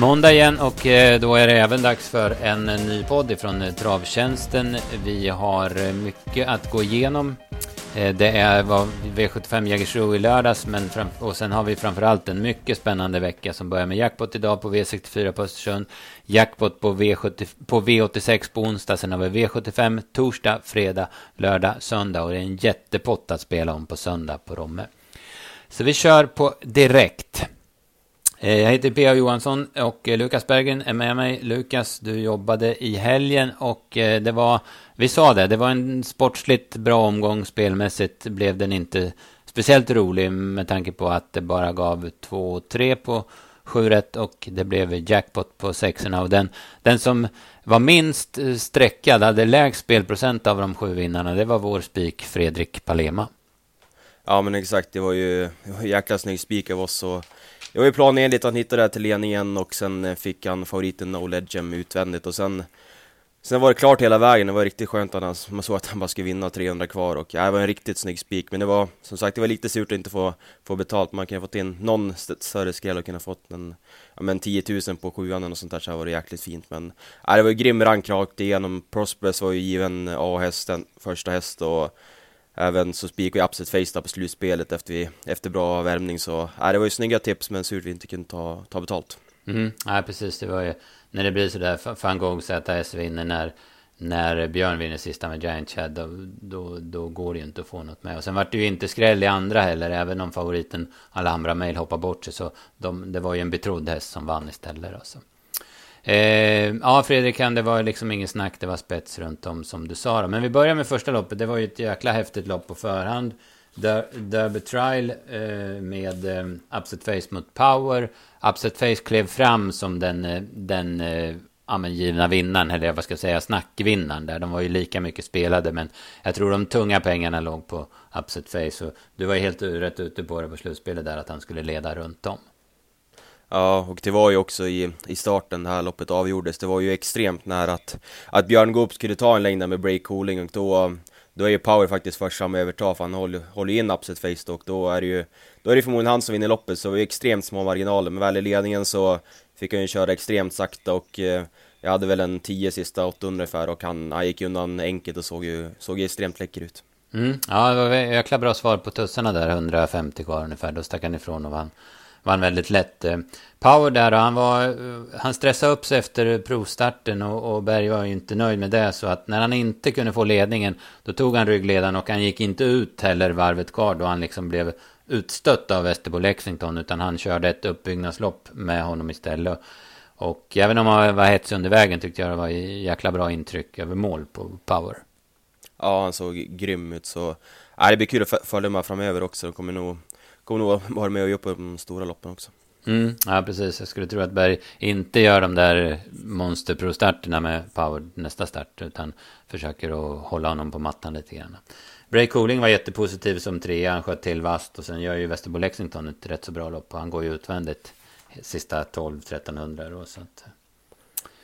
Måndag igen och eh, då är det även dags för en eh, ny podd ifrån eh, Travtjänsten. Vi har mycket att gå igenom. Det är V75 Jägersro i lördags, men fram, och sen har vi framförallt en mycket spännande vecka som börjar med jackpot idag på V64 på Östersund, jackpot på, V70, på V86 på onsdag, sen har vi V75 torsdag, fredag, lördag, söndag och det är en jättepott att spela om på söndag på Romme. Så vi kör på direkt. Eh, jag heter P.A. Johansson och eh, Lukas Bergen är med mig. Lukas, du jobbade i helgen och eh, det var, vi sa det, det var en sportsligt bra omgång. Spelmässigt blev den inte speciellt rolig med tanke på att det bara gav 2-3 på 7 rätt och det blev jackpot på sexorna. Och den, den som var minst streckad, hade lägst spelprocent av de sju vinnarna, det var vår spik Fredrik Palema. Ja men exakt, det var ju jäkla snygg spik av oss och det var ju planenligt att han hittade det till ledningen och sen eh, fick han favoriten No Legend utvändigt och sen Sen var det klart hela vägen, det var riktigt skönt att han, man såg att han bara skulle vinna 300 kvar och ja, det var en riktigt snygg spik. Men det var som sagt det var lite surt att inte få, få betalt, man kunde fått in någon större skräll och kunna fått en, ja, men 10 000 på sjuan och sånt där så var det jäkligt fint. Men ja, det var ju grym rank rakt igenom, Prosperous var ju given A-hästen, första häst och Även så spikade jag Upset Face på slutspelet efter, vi, efter bra värmning så, äh, det var ju snygga tips men surt vi inte kunde ta, ta betalt. Mm, ja, precis, det var ju när det blir sådär, van Gogh ZS vinner när, när Björn vinner sista med Giant Chad, då, då, då, går det ju inte att få något med. Och sen vart det ju inte skräll i andra heller, även om favoriten Alhambra Mail hoppar bort sig, så de, det var ju en betrodd häst som vann istället. Alltså. Eh, ja, Fredrik, det var liksom ingen snack. Det var spets runt om som du sa. Men vi börjar med första loppet. Det var ju ett jäkla häftigt lopp på förhand. Derby Trial eh, med eh, Upset Face mot Power. Upset Face klev fram som den, eh, den eh, ja, givna vinnaren, eller vad ska jag säga, snackvinnaren där. De var ju lika mycket spelade, men jag tror de tunga pengarna låg på Upset Face. Och du var ju helt rätt ute på det på slutspelet där, att han skulle leda runt om. Ja, och det var ju också i, i starten det här loppet avgjordes. Det var ju extremt nära att, att Björn Goop skulle ta en längd med break cooling och då, då är ju Power faktiskt först fram överta för han håller, håller in upset face då, och då är det ju då är det förmodligen han som vinner loppet så det var ju extremt små marginaler. Men väl i ledningen så fick han ju köra extremt sakta och eh, jag hade väl en 10 sista 800 ungefär och han, han gick undan enkelt och såg ju, såg ju extremt läcker ut. Mm. Ja, det var jäkla bra svar på tussarna där, 150 kvar ungefär. Då stack han ifrån och vann vann väldigt lätt. Eh, power där han var, eh, han stressade upp sig efter provstarten och, och Berg var ju inte nöjd med det. Så att när han inte kunde få ledningen, då tog han ryggledaren och han gick inte ut heller varvet kvar då han liksom blev utstött av Västerbo Lexington. Utan han körde ett uppbyggnadslopp med honom istället. Och även om han var hetsig under vägen tyckte jag det var jäkla bra intryck över mål på Power. Ja, han såg grym ut så... Ja, det blir kul att följa med framöver också. De kommer nog kommer nog vara med och göra på de stora loppen också. Mm, ja, precis. Jag skulle tro att Berg inte gör de där monsterpro-starterna med power nästa start, utan försöker att hålla honom på mattan lite grann. Bray Cooling var jättepositiv som trea, han sköt till vast och sen gör ju Västerbo Lexington ett rätt så bra lopp och han går ju utvändigt sista 12-1300 då så att...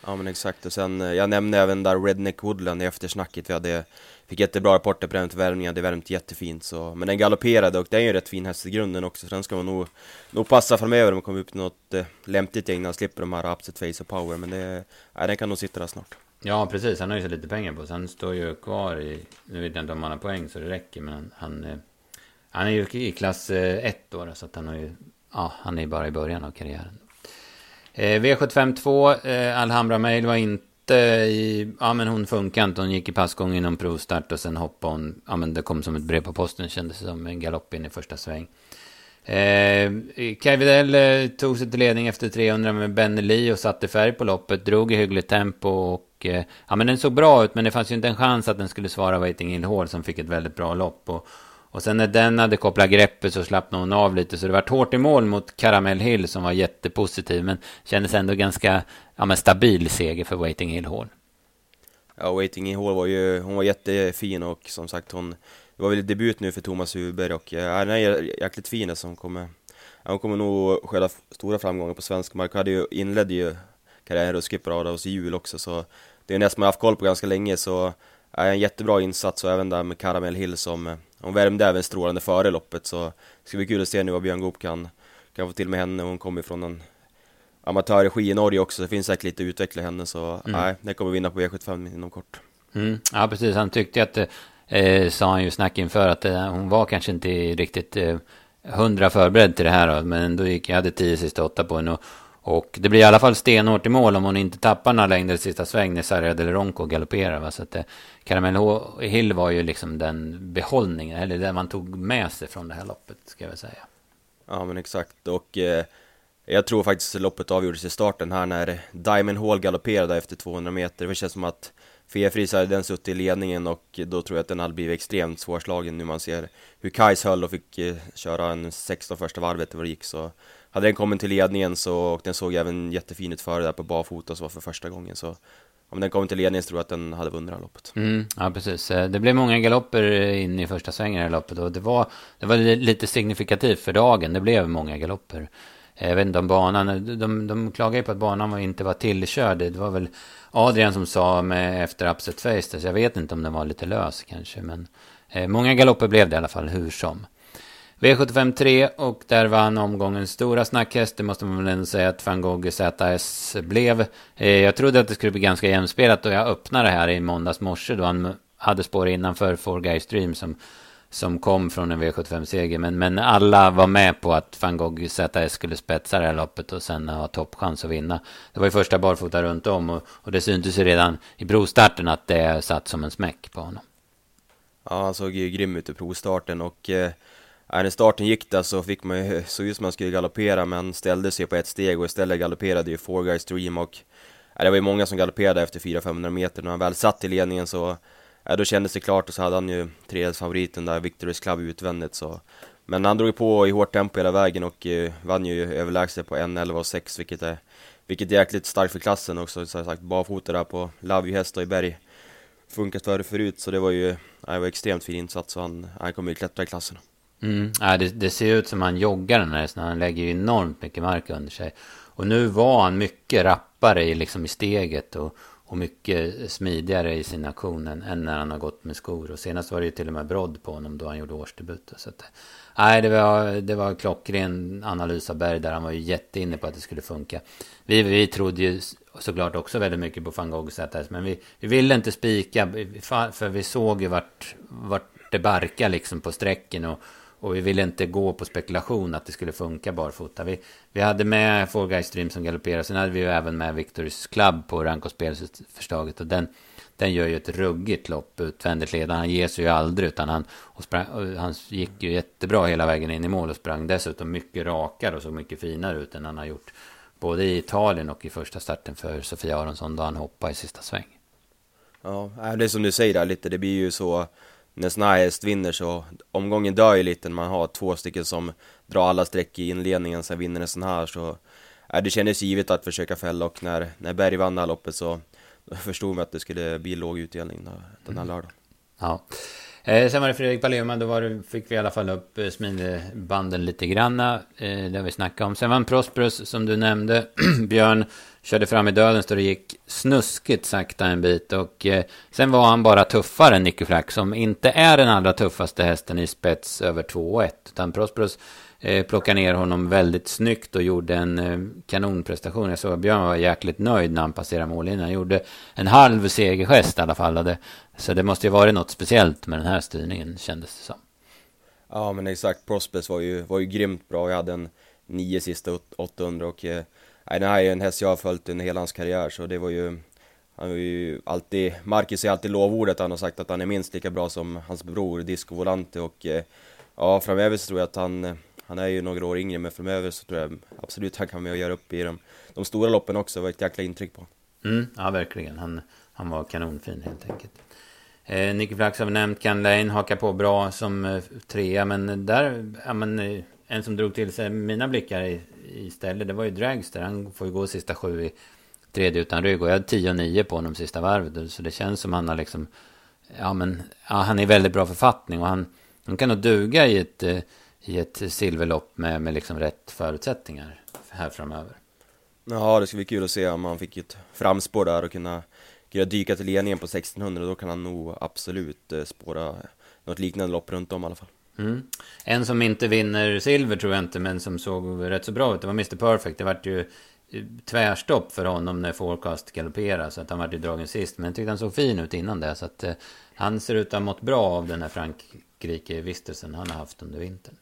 Ja men exakt och sen, eh, jag nämnde även där Redneck Woodland i eftersnacket vi hade Fick jättebra rapporter på den till värmningen, det värmt jättefint så Men den galopperade och det är ju en rätt fin häst i grunden också så den ska man nog, nog passa framöver om man kommer upp till något eh, lämpligt gäng när han slipper de här upset face och power Men det, nej, den kan nog sitta där snart. Ja precis, han har ju så lite pengar på sig han står ju kvar i, nu vet jag inte om han har poäng så det räcker men han eh, Han är ju i klass 1 eh, då så att han har ju, ja han är bara i början av karriären. Eh, V752 eh, Alhambra Mail var inte i, ja men hon funkar inte. Hon gick i passgång inom provstart och sen hoppade hon, ja men det kom som ett brev på posten kändes som en galopp in i första sväng. Eh, Kaj eh, tog sig till ledning efter 300 med Benny Lee och satte färg på loppet, drog i hyggligt tempo och eh, ja men den såg bra ut men det fanns ju inte en chans att den skulle svara Waiting Hill Hall som fick ett väldigt bra lopp. Och, och sen när den hade kopplat greppet så slappnade hon av lite. Så det var hårt i mål mot Caramel Hill som var jättepositiv. Men kändes ändå ganska ja, men stabil seger för Waiting Hill Hall. Ja, Waiting Hill Hall var ju, hon var jättefin och som sagt hon, det var väl debut nu för Thomas Huber och eh, ja, den är jäkligt fin alltså. Hon kommer, hon kommer nog skörda stora framgångar på svensk mark. Hon hade ju, inledde ju karriären ruskigt bra där hos jul också så det är en häst man har haft koll på ganska länge så ja, en jättebra insats och även där med Caramel Hill som eh, hon värmde även strålande före loppet så det ska bli kul att se nu vad Björn Goop kan, kan få till med henne. Hon kommer från en amatörregi i Norge också, det finns säkert lite att utveckla henne så mm. nej, det kommer vinna på V75 inom kort. Mm. Ja, precis. Han tyckte att, eh, sa han ju snack inför, att eh, hon var kanske inte riktigt eh, hundra förberedd till det här. Då, men då gick jag hade tio sista åtta på henne. Och, och det blir i alla fall stenhårt i mål om hon inte tappar några längder i sista sväng när Sarja Del Ronco galopperar. Va? Så att det, Caramel Hill var ju liksom den behållningen, eller den man tog med sig från det här loppet, ska jag väl säga. Ja, men exakt. Och eh, jag tror faktiskt loppet avgjordes i starten här när Diamond Hall galopperade efter 200 meter. Det känns som att Fefris hade den suttit i ledningen och då tror jag att den hade blivit extremt svårslagen nu man ser hur Kais höll och fick eh, köra en 16 första varvet vad det gick så hade den kommit till ledningen så, och den såg även jättefin ut före där på barfota så för första gången så om den kom till ledningen så tror jag att den hade vunnit det här loppet. Mm, ja, precis. Eh, det blev många galopper eh, in i första svängen i det här loppet och det var, det var lite signifikativt för dagen. Det blev många galopper. Eh, jag vet inte om banan, de, de klagade ju på att banan inte var tillkörd. Det var väl Adrian som sa med efter upset face, så jag vet inte om den var lite lös kanske. Men eh, många galopper blev det i alla fall, hur som. V75 3 och där vann omgångens stora snackhäst. Det måste man väl ändå säga att van Gogh ZS blev. Eh, jag trodde att det skulle bli ganska jämspelat och jag öppnade här i måndags morse då han hade spår innanför Four Guys Dream som, som kom från en V75-seger. Men, men alla var med på att van Gogh ZS skulle spetsa det här loppet och sen ha toppchans att vinna. Det var ju första barfota runt om och, och det syntes ju redan i brostarten att det satt som en smäck på honom. Ja, han såg ju grym ut i provstarten och eh Äh, när starten gick där så fick man ju, såg ut som man skulle galoppera men ställde sig på ett steg och istället galopperade ju Four Guys Dream och ja, det var ju många som galopperade efter 400-500 meter. När han väl satt i ledningen så ja, då kändes det klart och så hade han ju favoriten där, Victorys Club utvändigt så men han drog på i hårt tempo hela vägen och eh, vann ju överlägset på 1.11 och 6 vilket är vilket är jäkligt starkt för klassen också, som sagt barfota där på Love You Häst och i berg funkat före förut så det var ju, ja, det var extremt fin insats och han, han kommer ju klättra i klassen. Mm. Ja, det, det, ser ut som han joggar den här hästen. Han lägger ju enormt mycket mark under sig. Och nu var han mycket rappare i, liksom i steget och, och mycket smidigare i sin aktion än, än, när han har gått med skor. Och senast var det ju till och med brodd på honom då han gjorde årsdebut. Så att, nej, det var, det var klockren analys av Berg där. Han var ju jätteinne på att det skulle funka. Vi, vi trodde ju såklart också väldigt mycket på van Gogh ZS. Men vi, vi ville inte spika. För vi såg ju vart, vart det barkade liksom på sträcken. Och, och vi ville inte gå på spekulation att det skulle funka barfota. Vi, vi hade med Four Guys Stream som galopperade. Sen hade vi ju även med Victorys Club på rank och spelförslaget. Och den, den gör ju ett ruggigt lopp utvändigt ledande. Han ger sig ju aldrig utan han, och sprang, och han gick ju jättebra hela vägen in i mål och sprang dessutom mycket rakare och såg mycket finare ut än han har gjort. Både i Italien och i första starten för Sofia Aronsson då han hoppade i sista sväng. Ja, det är som du säger där lite. Det blir ju så när häst vinner så omgången dör ju lite när man har två stycken som drar alla streck i inledningen sen vinner en sån här så äh, det kändes givet att försöka fälla och när, när Berg vann det här loppet så förstod man att det skulle bli låg utdelning den här mm. lördagen. Ja. Eh, sen var det Fredrik Palema, då var det, fick vi i alla fall upp eh, lite granna. Eh, det har vi snackat om. Sen var Prosperus, som du nämnde. Björn körde fram i döden så det gick snuskigt sakta en bit. Och eh, sen var han bara tuffare än Nicky Flack som inte är den allra tuffaste hästen i spets över 2,1. Utan Prosperus eh, plockade ner honom väldigt snyggt och gjorde en eh, kanonprestation. Jag såg att Björn var jäkligt nöjd när han passerade mållinjen. Han gjorde en halv segergest i alla fall. Hade så det måste ju varit något speciellt med den här styrningen kändes det som. Ja men exakt, Prosperous var ju, var ju grymt bra. Jag hade en nio sista 800 och eh, Nej, den här är en häst jag har följt under hela hans karriär så det var ju Han var ju alltid, Marcus är alltid lovordet, han har sagt att han är minst lika bra som hans bror Disco Volante och eh, Ja, framöver så tror jag att han Han är ju några år yngre men framöver så tror jag absolut han kan med och göra upp i de, de stora loppen också, det var ett jäkla intryck på mm, Ja, verkligen, han, han var kanonfin helt enkelt eh, Nicky Flax har vi nämnt, Ken Lane hakar på bra som eh, trea men där, ja men eh, en som drog till sig mina blickar istället, det var ju Dragster. Han får ju gå sista sju i tredje utan rygg. Och jag hade 10 och 9 på honom sista varvet. Så det känns som han har liksom... Ja, men ja, han är i väldigt bra författning. Och han, han kan nog duga i ett, eh, i ett silverlopp med, med liksom rätt förutsättningar här framöver. Ja, det ska bli kul att se om han fick ett framspår där och kunna, kunna dyka till ledningen på 1600. Då kan han nog absolut eh, spåra något liknande lopp runt om i alla fall. Mm. En som inte vinner silver tror jag inte, men som såg rätt så bra ut. Det var Mr Perfect. Det vart ju tvärstopp för honom när Forecast galopperade. Så att han vart ju dragen sist. Men jag tyckte han såg fin ut innan det. Så att eh, han ser ut att ha mått bra av den här Frankrike-vistelsen han har haft under vintern.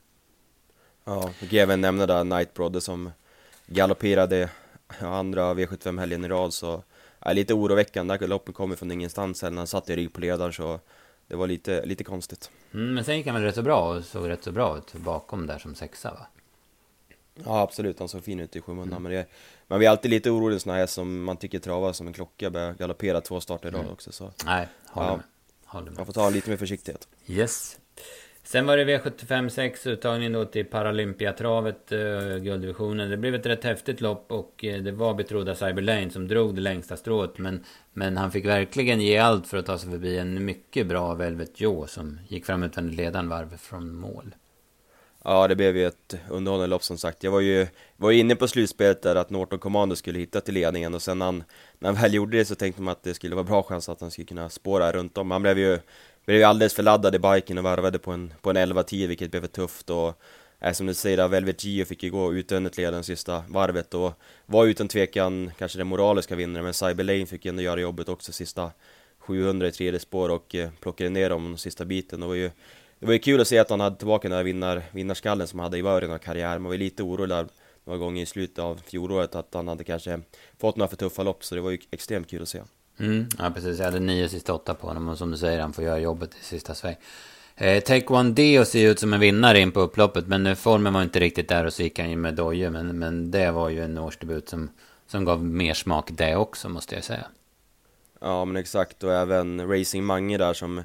Ja, vi kan även nämna där Night Brother som galopperade andra V75-helgen i rad. Så är lite oroväckande. Loppet kommer från ingenstans. När han satt i rygg på ledaren så det var lite, lite konstigt. Mm, men sen gick han väl rätt så bra och såg rätt så bra ut bakom där som sexa va? Ja absolut, han såg fin ut i skymundan. Mm. Men det, man blir alltid lite orolig sådana här som man tycker travar som en klocka. Börjar galoppera två starter i rad mm. också. Så. Nej, håller ja, med. Håller med. Man får ta lite mer försiktighet. Yes. Sen var det V75 6 uttagningen då till Paralympiatravet, eh, gulddivisionen. Det blev ett rätt häftigt lopp och eh, det var betrodda Cyber Lane som drog det längsta strået. Men, men han fick verkligen ge allt för att ta sig förbi en mycket bra Velvet Joe som gick fram utvändigt ledaren varv från mål. Ja, det blev ju ett underhållande lopp som sagt. Jag var ju var inne på slutspelet där att Norton Commando skulle hitta till ledningen och sen när han, när han väl gjorde det så tänkte man att det skulle vara bra chans att han skulle kunna spåra runt om. Han blev ju, blev ju alldeles för laddad i biken och varvade på en, på en 11-10 vilket blev för tufft och äh, som du säger, Velvet Gio fick ju gå utönet leden sista varvet och var utan tvekan kanske den moraliska vinnaren men Cyber Lane fick ju ändå göra jobbet också sista 700 i tredje spår och eh, plockade ner dem den sista biten. Det var ju det var ju kul att se att han hade tillbaka den där vinnar, vinnarskallen som han hade i början av karriären. Man var lite orolig där några gånger i slutet av fjolåret att han hade kanske fått några för tuffa lopp. Så det var ju extremt kul att se. Mm, ja, precis. Jag hade nio sista åtta på honom och som du säger, han får göra jobbet i sista sväng. Eh, Take One Deo ser ut som en vinnare in på upploppet, men eh, formen var inte riktigt där och så gick han ju med dojor. Men, men det var ju en årsdebut som, som gav mer smak det också, måste jag säga. Ja, men exakt. Och även Racing Mange där som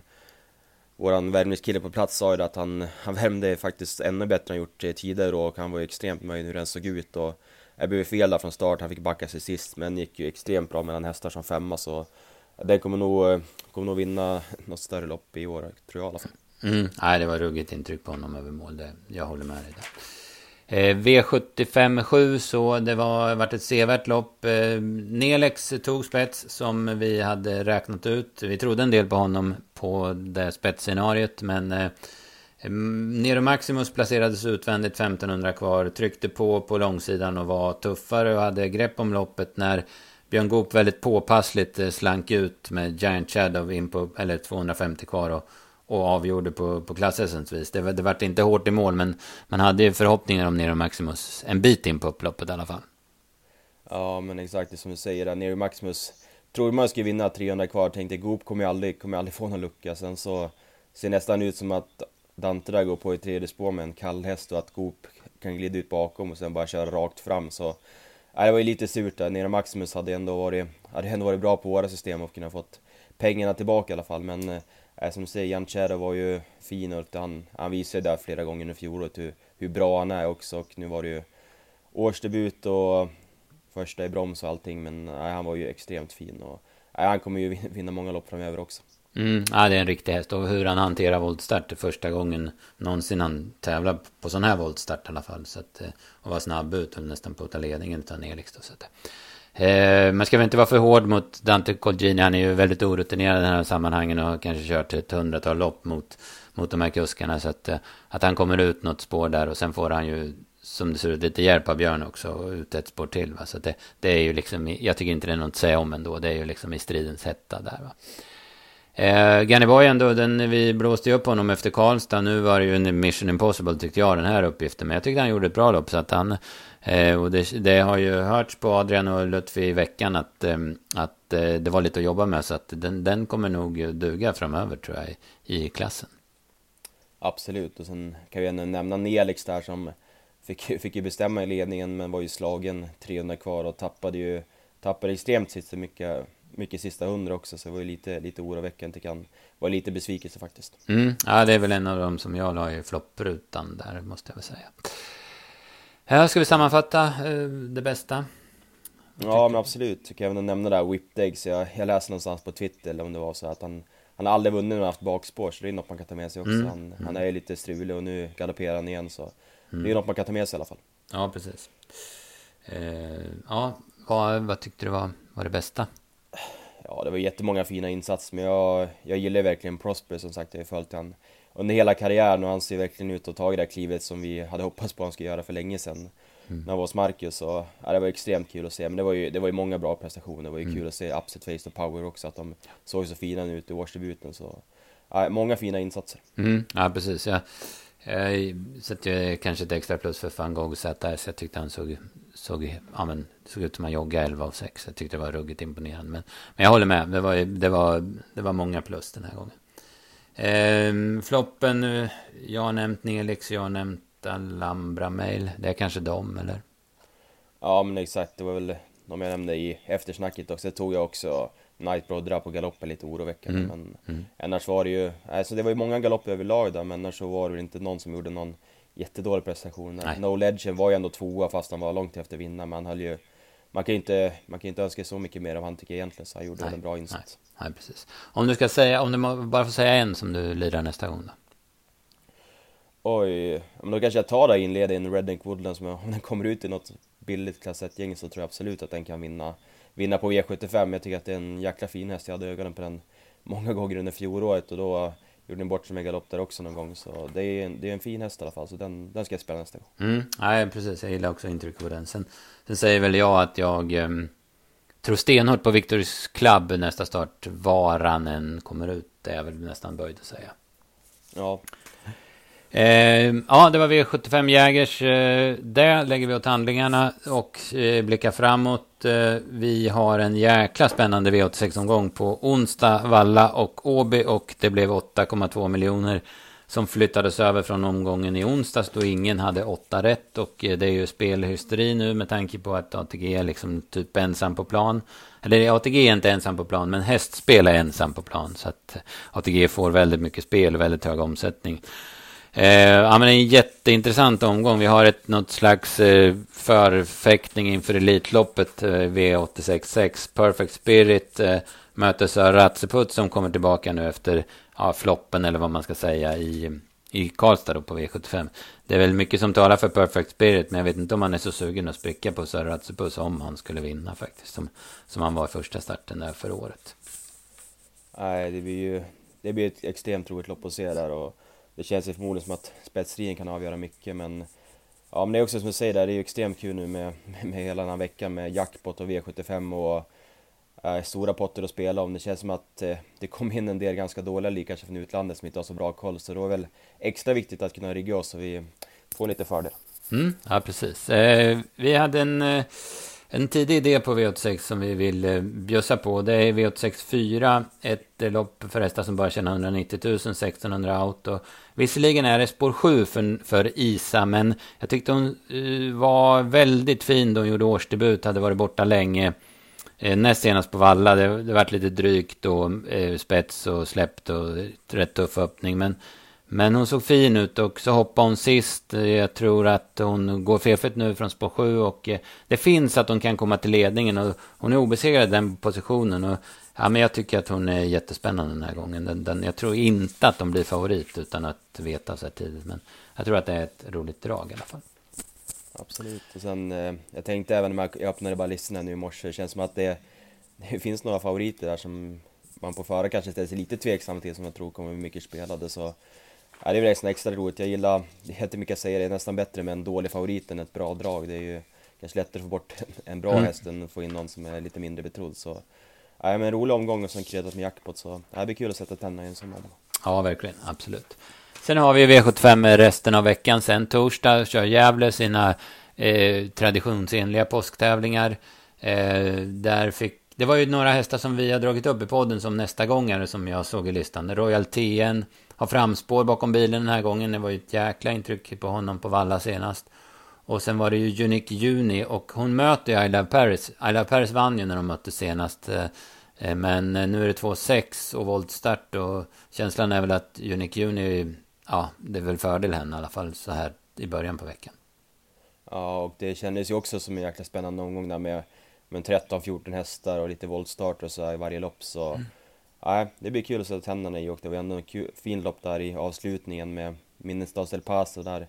våran värmningskille på plats sa ju att han, han värmde faktiskt ännu bättre än gjort tidigare och han var ju extremt nöjd hur den såg ut och jag blev fel där från start, han fick backa sig sist men gick ju extremt bra mellan hästar som femma så den kommer nog, kommer nog vinna något större lopp i år, tror jag i alla fall. Mm, nej, det var ruggigt intryck på honom över mål, det, jag håller med dig där. Eh, V75 7 så det var varit ett sevärt lopp. Eh, Nelex tog spets som vi hade räknat ut. Vi trodde en del på honom på det spetsscenariot men eh, Eh, Nero Maximus placerades utvändigt 1500 kvar, tryckte på på långsidan och var tuffare och hade grepp om loppet när Björn Goop väldigt påpassligt eh, slank ut med Giant Shadow in på, eller 250 kvar och och avgjorde på, på klassessens vis. Det, det vart inte hårt i mål, men man hade ju förhoppningar om Nero Maximus en bit in på upploppet i alla fall. Ja, men exakt det som du säger, Nero Maximus trodde man skulle vinna 300 kvar, tänkte Goop kommer ju aldrig, kommer aldrig få någon lucka. Sen så ser nästan ut som att Dante där går på i tredje spår med en kall häst och att Goop kan glida ut bakom och sen bara köra rakt fram. Så Nej, det var ju lite surt där. Nero Maximus hade ändå varit, hade ändå varit bra på våra system och kunnat fått pengarna tillbaka i alla fall. Men eh, som du säger, Jan Tjäder var ju fin och han, han visade där flera gånger under fjolåret hur, hur bra han är också och nu var det ju årsdebut och första i broms och allting men nej, han var ju extremt fin och nej, han kommer ju vinna många lopp framöver också. Mm, ja, det är en riktig häst och hur han hanterar voltstart första gången någonsin han tävlar på sån här voltstart i alla fall. Så att, eh, och var snabb ut och nästan på att ta ledningen utan Elix då. Så att, Eh, eh man ska väl inte vara för hård mot Dante Colgini. Han är ju väldigt orutinerad i den här sammanhangen och har kanske kört ett hundratal lopp mot, mot de här kuskarna. Så att, eh, att han kommer ut något spår där och sen får han ju som det ser ut lite hjälp av Björn också och ut ett spår till. Va? Så det, det är ju liksom, jag tycker inte det är något att säga om ändå. Det är ju liksom i stridens hetta där. Va? Eh, Ganniboy ändå, den, vi blåste ju upp honom efter Karlstad. Nu var det ju en mission impossible tyckte jag den här uppgiften. Men jag tyckte han gjorde ett bra lopp. Så att han, Eh, och det, det, har ju hörts på Adrian och Lutfi i veckan att, eh, att eh, det var lite att jobba med. Så att den, den kommer nog duga framöver tror jag i, i klassen. Absolut, och sen kan vi ändå nämna Nelix där som fick, fick ju bestämma i ledningen men var ju slagen 300 kvar och tappade ju tappade extremt sista mycket, mycket sista hundra också så det var ju lite, lite oroväckande tycker han. Var lite besvikelse faktiskt. Mm, ja, det är väl en av dem som jag la i flopprutan där måste jag väl säga. Här ska vi sammanfatta eh, det bästa. Ja, men absolut. Jag även nämna där Whipped Eggs. Jag, jag läste någonstans på Twitter, eller om det var så att han, han har aldrig vunnit när han haft bakspår, så det är något man kan ta med sig också. Mm. Han, mm. han är ju lite strulig och nu galopperar han igen, så mm. det är något man kan ta med sig i alla fall. Ja, precis. Eh, ja, vad, vad tyckte du var, var det bästa? Ja, det var jättemånga fina insatser, men jag, jag gillar verkligen Prosper som sagt. Jag har följt han under hela karriären och han ser verkligen ut att ta det där klivet som vi hade hoppats på att han skulle göra för länge sedan. mm. när jag var hos Marcus. Och, ja, det var extremt kul att se. Men det var ju, det var ju många bra prestationer. Det var ju mm. kul att se Upset Face och Power också. Att de såg så fina ut i årsdebuten. Så, ja, många fina insatser. Mm. Ja, precis. Ja. Jag sätter kanske ett extra plus för van Gogh ZS. Jag tyckte han såg, såg, ja, men, såg ut som han joggade 11 av 6. Jag tyckte det var ruggigt imponerande. Men, men jag håller med. Det var, det, var, det var många plus den här gången. Eh, floppen, jag har nämnt Nelix, jag har nämnt Alhambra Mail. Det är kanske dem, eller? Ja, men exakt. Det var väl de jag nämnde i eftersnacket också. Det tog jag också Nightbroad på galoppen lite oroväckande. Mm. Men mm. annars var det ju, alltså det var ju många galopper överlag där, men annars så var det inte någon som gjorde någon jättedålig prestation. Nej. No Legend var ju ändå tvåa fast han var långt efter vinna, men han höll ju man kan ju inte, man kan inte önska så mycket mer av han tycker jag egentligen, så han gjorde nej, en bra insats. Nej, nej, precis. Om du ska säga, om du bara får säga en som du lirar nästa gång då? Oj, men då kanske jag tar det inledningen Redneck Woodlands, men om den kommer ut i något billigt klass 1-gäng så tror jag absolut att den kan vinna, vinna på E75. Jag tycker att det är en jäkla fin häst, jag hade ögonen på den många gånger under fjolåret och då gjorde den bort sig med galopp där också någon gång. Så det är en, det är en fin häst i alla fall, så den, den ska jag spela nästa gång. Mm, nej, precis. Jag gillar också intrycket på den. Sen, sen säger väl jag att jag um, tror stenhårt på Victorys Club nästa start, var han än kommer ut. Det är jag väl nästan böjd att säga. Ja, Eh, ja, det var V75 Jägers. Eh, det lägger vi åt handlingarna och eh, blickar framåt. Eh, vi har en jäkla spännande V86-omgång på onsdag, Valla och Åby och det blev 8,2 miljoner som flyttades över från omgången i onsdags då ingen hade åtta rätt och eh, det är ju spelhysteri nu med tanke på att ATG är liksom typ ensam på plan. Eller ATG är inte ensam på plan men hästspel är ensam på plan så att eh, ATG får väldigt mycket spel och väldigt hög omsättning. Eh, ja, men en jätteintressant omgång. Vi har ett, något slags eh, förfäktning inför Elitloppet eh, V866. Perfect Spirit eh, möter Sir Ratseput som kommer tillbaka nu efter ja, floppen eller vad man ska säga i, i Karlstad då på V75. Det är väl mycket som talar för Perfect Spirit men jag vet inte om han är så sugen att spricka på Sir Ratseput om han skulle vinna faktiskt. Som, som han var i första starten där för året. Nej, det blir ju det blir ett extremt roligt lopp att se där. Och det känns ju förmodligen som att spetsstriden kan avgöra mycket men Ja men det är också som du säger där, det är ju extremt kul nu med, med hela den här veckan med jackpot och V75 och äh, stora potter att spela om. Det känns som att äh, det kom in en del ganska dåliga lig kanske från utlandet som inte har så bra koll så då är det väl extra viktigt att kunna rigga oss så vi får lite fördel. Mm, ja precis. Eh, vi hade en eh en tidig idé på V86 som vi vill eh, bjussa på. Det är V86 4. Ett eh, lopp för hästar som bara tjänar 190 000, 1600 auto. Visserligen är det spår 7 för, för Isa, men jag tyckte hon eh, var väldigt fin då hon gjorde årsdebut. Hade varit borta länge. Näst senast på Valla, det, det vart lite drygt då, spets och släppt och rätt tuff öppning. Men men hon såg fin ut och så hoppade hon sist. Jag tror att hon går fefet nu från spår 7 och eh, det finns att hon kan komma till ledningen och hon är obesegrad i den positionen. Och, ja, men jag tycker att hon är jättespännande den här gången. Den, den, jag tror inte att de blir favorit utan att veta så här tidigt. Men jag tror att det är ett roligt drag i alla fall. Absolut. Och sen, eh, jag tänkte även när jag öppnade bara listorna nu i morse, det känns som att det, det finns några favoriter där som man på förhand kanske ställer sig lite tveksam till som jag tror kommer bli mycket spelade. Så Ja, det är väl extra, roligt. Jag gillar, det heter mycket att säga, det är nästan bättre med en dålig favorit än ett bra drag. Det är ju kanske lättare att få bort en bra mm. häst än att få in någon som är lite mindre betrodd. Så, ja, men en rolig omgång och sen kryddat med jackpot. Så ja, det blir kul att sätta tänderna i en sån. Ja, verkligen. Absolut. Sen har vi V75 resten av veckan. Sen torsdag kör Gävle sina eh, traditionsenliga påsktävlingar. Eh, där fick, det var ju några hästar som vi har dragit upp i podden som nästa gångare som jag såg i listan. Royal TN, har framspår bakom bilen den här gången. Det var ju ett jäkla intryck på honom på Valla senast. Och sen var det ju Unique Juni och hon möter ju I Love Paris. I Love Paris vann ju när de mötte senast. Eh, men eh, nu är det 2-6 och voltstart och känslan är väl att Unique Juni, ja, det är väl fördel henne i alla fall så här i början på veckan. Ja, och det kändes ju också som en jäkla spännande omgång där med, med 13-14 hästar och lite voltstart och så i varje lopp så mm. Nej, det blir kul att sätta tänderna i och det var ändå en kul, fin lopp där i avslutningen med Minnesstads El Paso där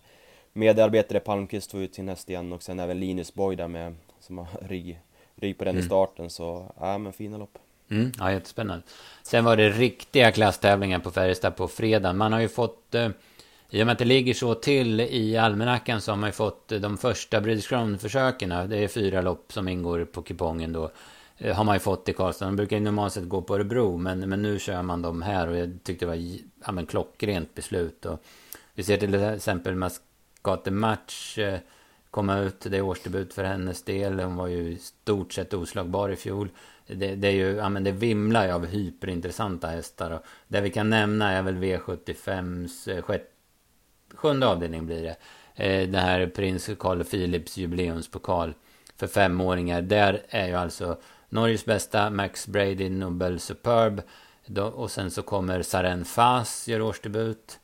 medarbetare Palmqvist tog ut sin häst igen och sen även Linus Boy där med som har rygg, rygg på den mm. i starten så, ja men fina lopp. Mm, ja, jättespännande. Sen var det riktiga klasstävlingar på Färjestad på fredag. Man har ju fått eh, i och med att det ligger så till i almanackan så har man ju fått de första British Crown-försöken. Det är fyra lopp som ingår på kupongen då. Eh, har man ju fått i Karlstad. De brukar ju normalt sett gå på Örebro. Men, men nu kör man dem här. Och jag tyckte det var ja, men klockrent beslut. Och vi ser till exempel Mascate Match eh, komma ut. Det är årsdebut för hennes del. Hon var ju i stort sett oslagbar i fjol. Det, det är ju, ja men det vimlar ju av hyperintressanta hästar. Och det vi kan nämna är väl V75s eh, sjätte sjunde avdelning blir det. Eh, det här prins Carl Philips jubileumspokal för femåringar. Där är ju alltså Norges bästa Max Brady Nobel Superb. och sen så kommer Saren Fas gör årsdebut.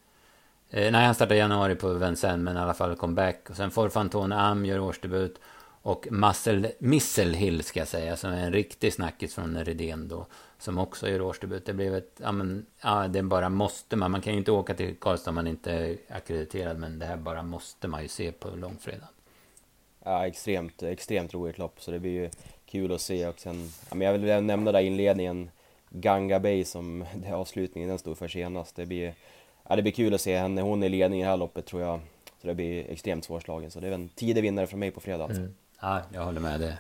Eh, nej, han startar i januari på Vincennes, men i alla fall comeback. Och sen Forfantone Am gör årsdebut. Och Muscle, Misselhill ska jag säga, som är en riktig snackis från Redén då. Som också gör årsdebut. Det blev ett, ja men, ja det bara måste man. Man kan ju inte åka till Karlstad om man inte är akkrediterad. Men det här bara måste man ju se på långfredag. Ja, extremt, extremt roligt lopp. Så det blir ju kul att se. Och sen, ja, men jag vill nämna där inledningen. Ganga Bay som det avslutningen den stod för senast. Det blir, ja, det blir kul att se henne. Hon är ledning i det här loppet tror jag. Så det blir extremt svårslagen. Så det är en tidig vinnare från mig på fredag alltså. Mm. Ja, jag håller med. Det.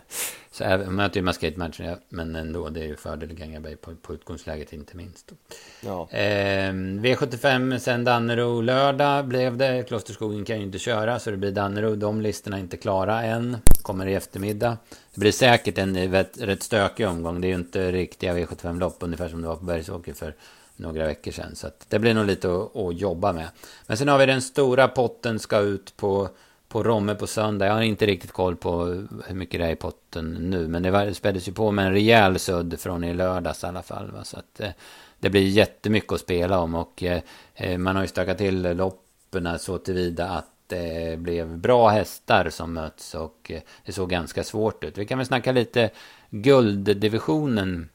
Så även, möter ju Muscate matchen, men ändå, det är ju fördel Gangabay på, på utgångsläget inte minst. Ja. Eh, V75 sen Dannero lördag blev det. Klosterskogen kan ju inte köra, så det blir Dannero. De listorna är inte klara än. Kommer i eftermiddag. Det blir säkert en rätt, rätt stökig omgång. Det är ju inte riktiga V75-lopp, ungefär som det var på Bergsåker för några veckor sedan. Så det blir nog lite att, att jobba med. Men sen har vi den stora potten ska ut på på Romme på söndag. Jag har inte riktigt koll på hur mycket det är i potten nu. Men det späddes ju på med en rejäl sudd från i lördags i alla fall. Va? Så att eh, det blir jättemycket att spela om. Och eh, eh, man har ju stökat till loppen så tillvida att det blev bra hästar som möts. Och eh, det såg ganska svårt ut. Vi kan väl snacka lite gulddivisionen.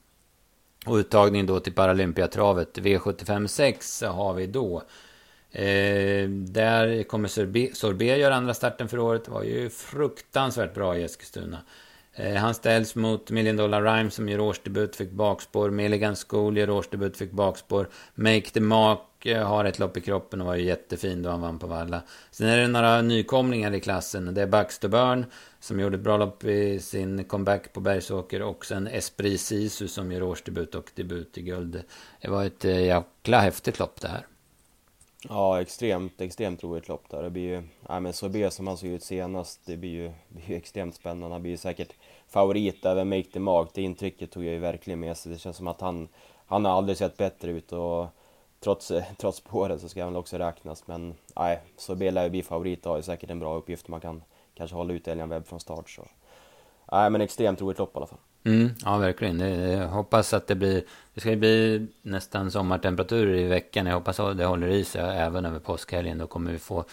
Och uttagning då till Paralympiatravet. V75 6 har vi då. Eh, där kommer Sorbet göra andra starten för året. Det var ju fruktansvärt bra i Eskilstuna. Eh, han ställs mot Million Dollar Rhyme som gör årsdebut, fick bakspår. Milligan School gör årsdebut, fick bakspår. Make the Mark eh, har ett lopp i kroppen och var ju jättefin då han vann på Valla. Sen är det några nykomlingar i klassen. Det är Baxter Burn som gjorde ett bra lopp i sin comeback på Bergsåker. Och sen Esprit Sisu som gör årsdebut och debut i guld. Det var ett eh, jäkla häftigt lopp det här. Ja, extremt, extremt roligt lopp där. Det blir ju, ja men Sobe som han såg ut senast, det blir ju, blir ju extremt spännande. Han blir ju säkert favorit även Make the Mark. Det intrycket tog jag ju verkligen med sig. Det känns som att han, han har aldrig sett bättre ut och trots, trots spåret så ska han väl också räknas. Men nej, Sobe lär ju bli favorit och har ju säkert en bra uppgift. Man kan kanske hålla ut Elian Webb från start. Så. Nej, men extremt roligt lopp i alla fall. Mm, ja, verkligen. Jag hoppas att det blir... Det ska ju bli nästan sommartemperaturer i veckan. Jag hoppas att det håller i sig även över påskhelgen. Då kommer vi få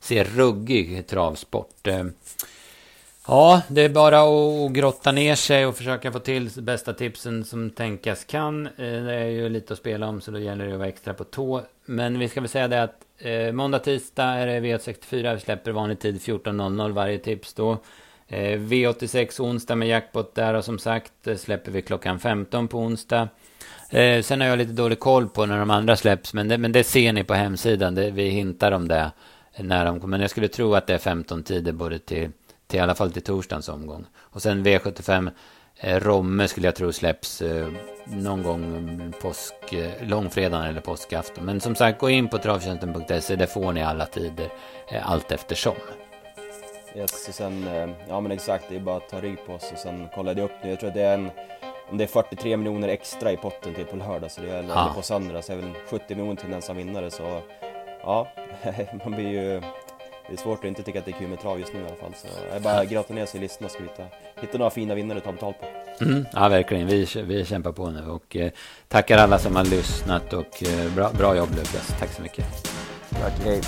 se ruggig travsport. Eh, ja, det är bara att grotta ner sig och försöka få till bästa tipsen som tänkas kan. Eh, det är ju lite att spela om så då gäller det att vara extra på tå. Men vi ska väl säga det att eh, måndag, tisdag är det V64. Vi släpper vanlig tid 14.00 varje tips då. Eh, V86 onsdag med jackpot där och som sagt eh, släpper vi klockan 15 på onsdag. Eh, sen har jag lite dålig koll på när de andra släpps, men det, men det ser ni på hemsidan. Det, vi hintar om det när de kommer. Men jag skulle tro att det är 15 tider både till, till i alla fall till torsdagens omgång. Och sen V75 eh, Romme skulle jag tro släpps eh, någon gång påsk, eh, långfredagen eller påskafton. Men som sagt, gå in på travtjänsten.se. Där får ni alla tider eh, allt eftersom. Yes, och sen, eh, ja men exakt, det är bara att ta rygg på oss och sen kollade jag upp nu. Jag tror att det är en, om det är 43 miljoner extra i potten till på lördag, så det är, eller på söndag, så är det väl 70 miljoner till den som vinnare. Så ja, man blir ju... Det är svårt att inte tycka att det är kul med trav just nu i alla fall. Så jag är bara grotta ner sig i listorna så ska vi hitta, hitta några fina vinnare att ta betalt på. Mm, ja, verkligen. Vi, vi kämpar på nu och eh, tackar alla som har lyssnat och eh, bra, bra jobb Lukas. Tack så mycket. Tack, hej.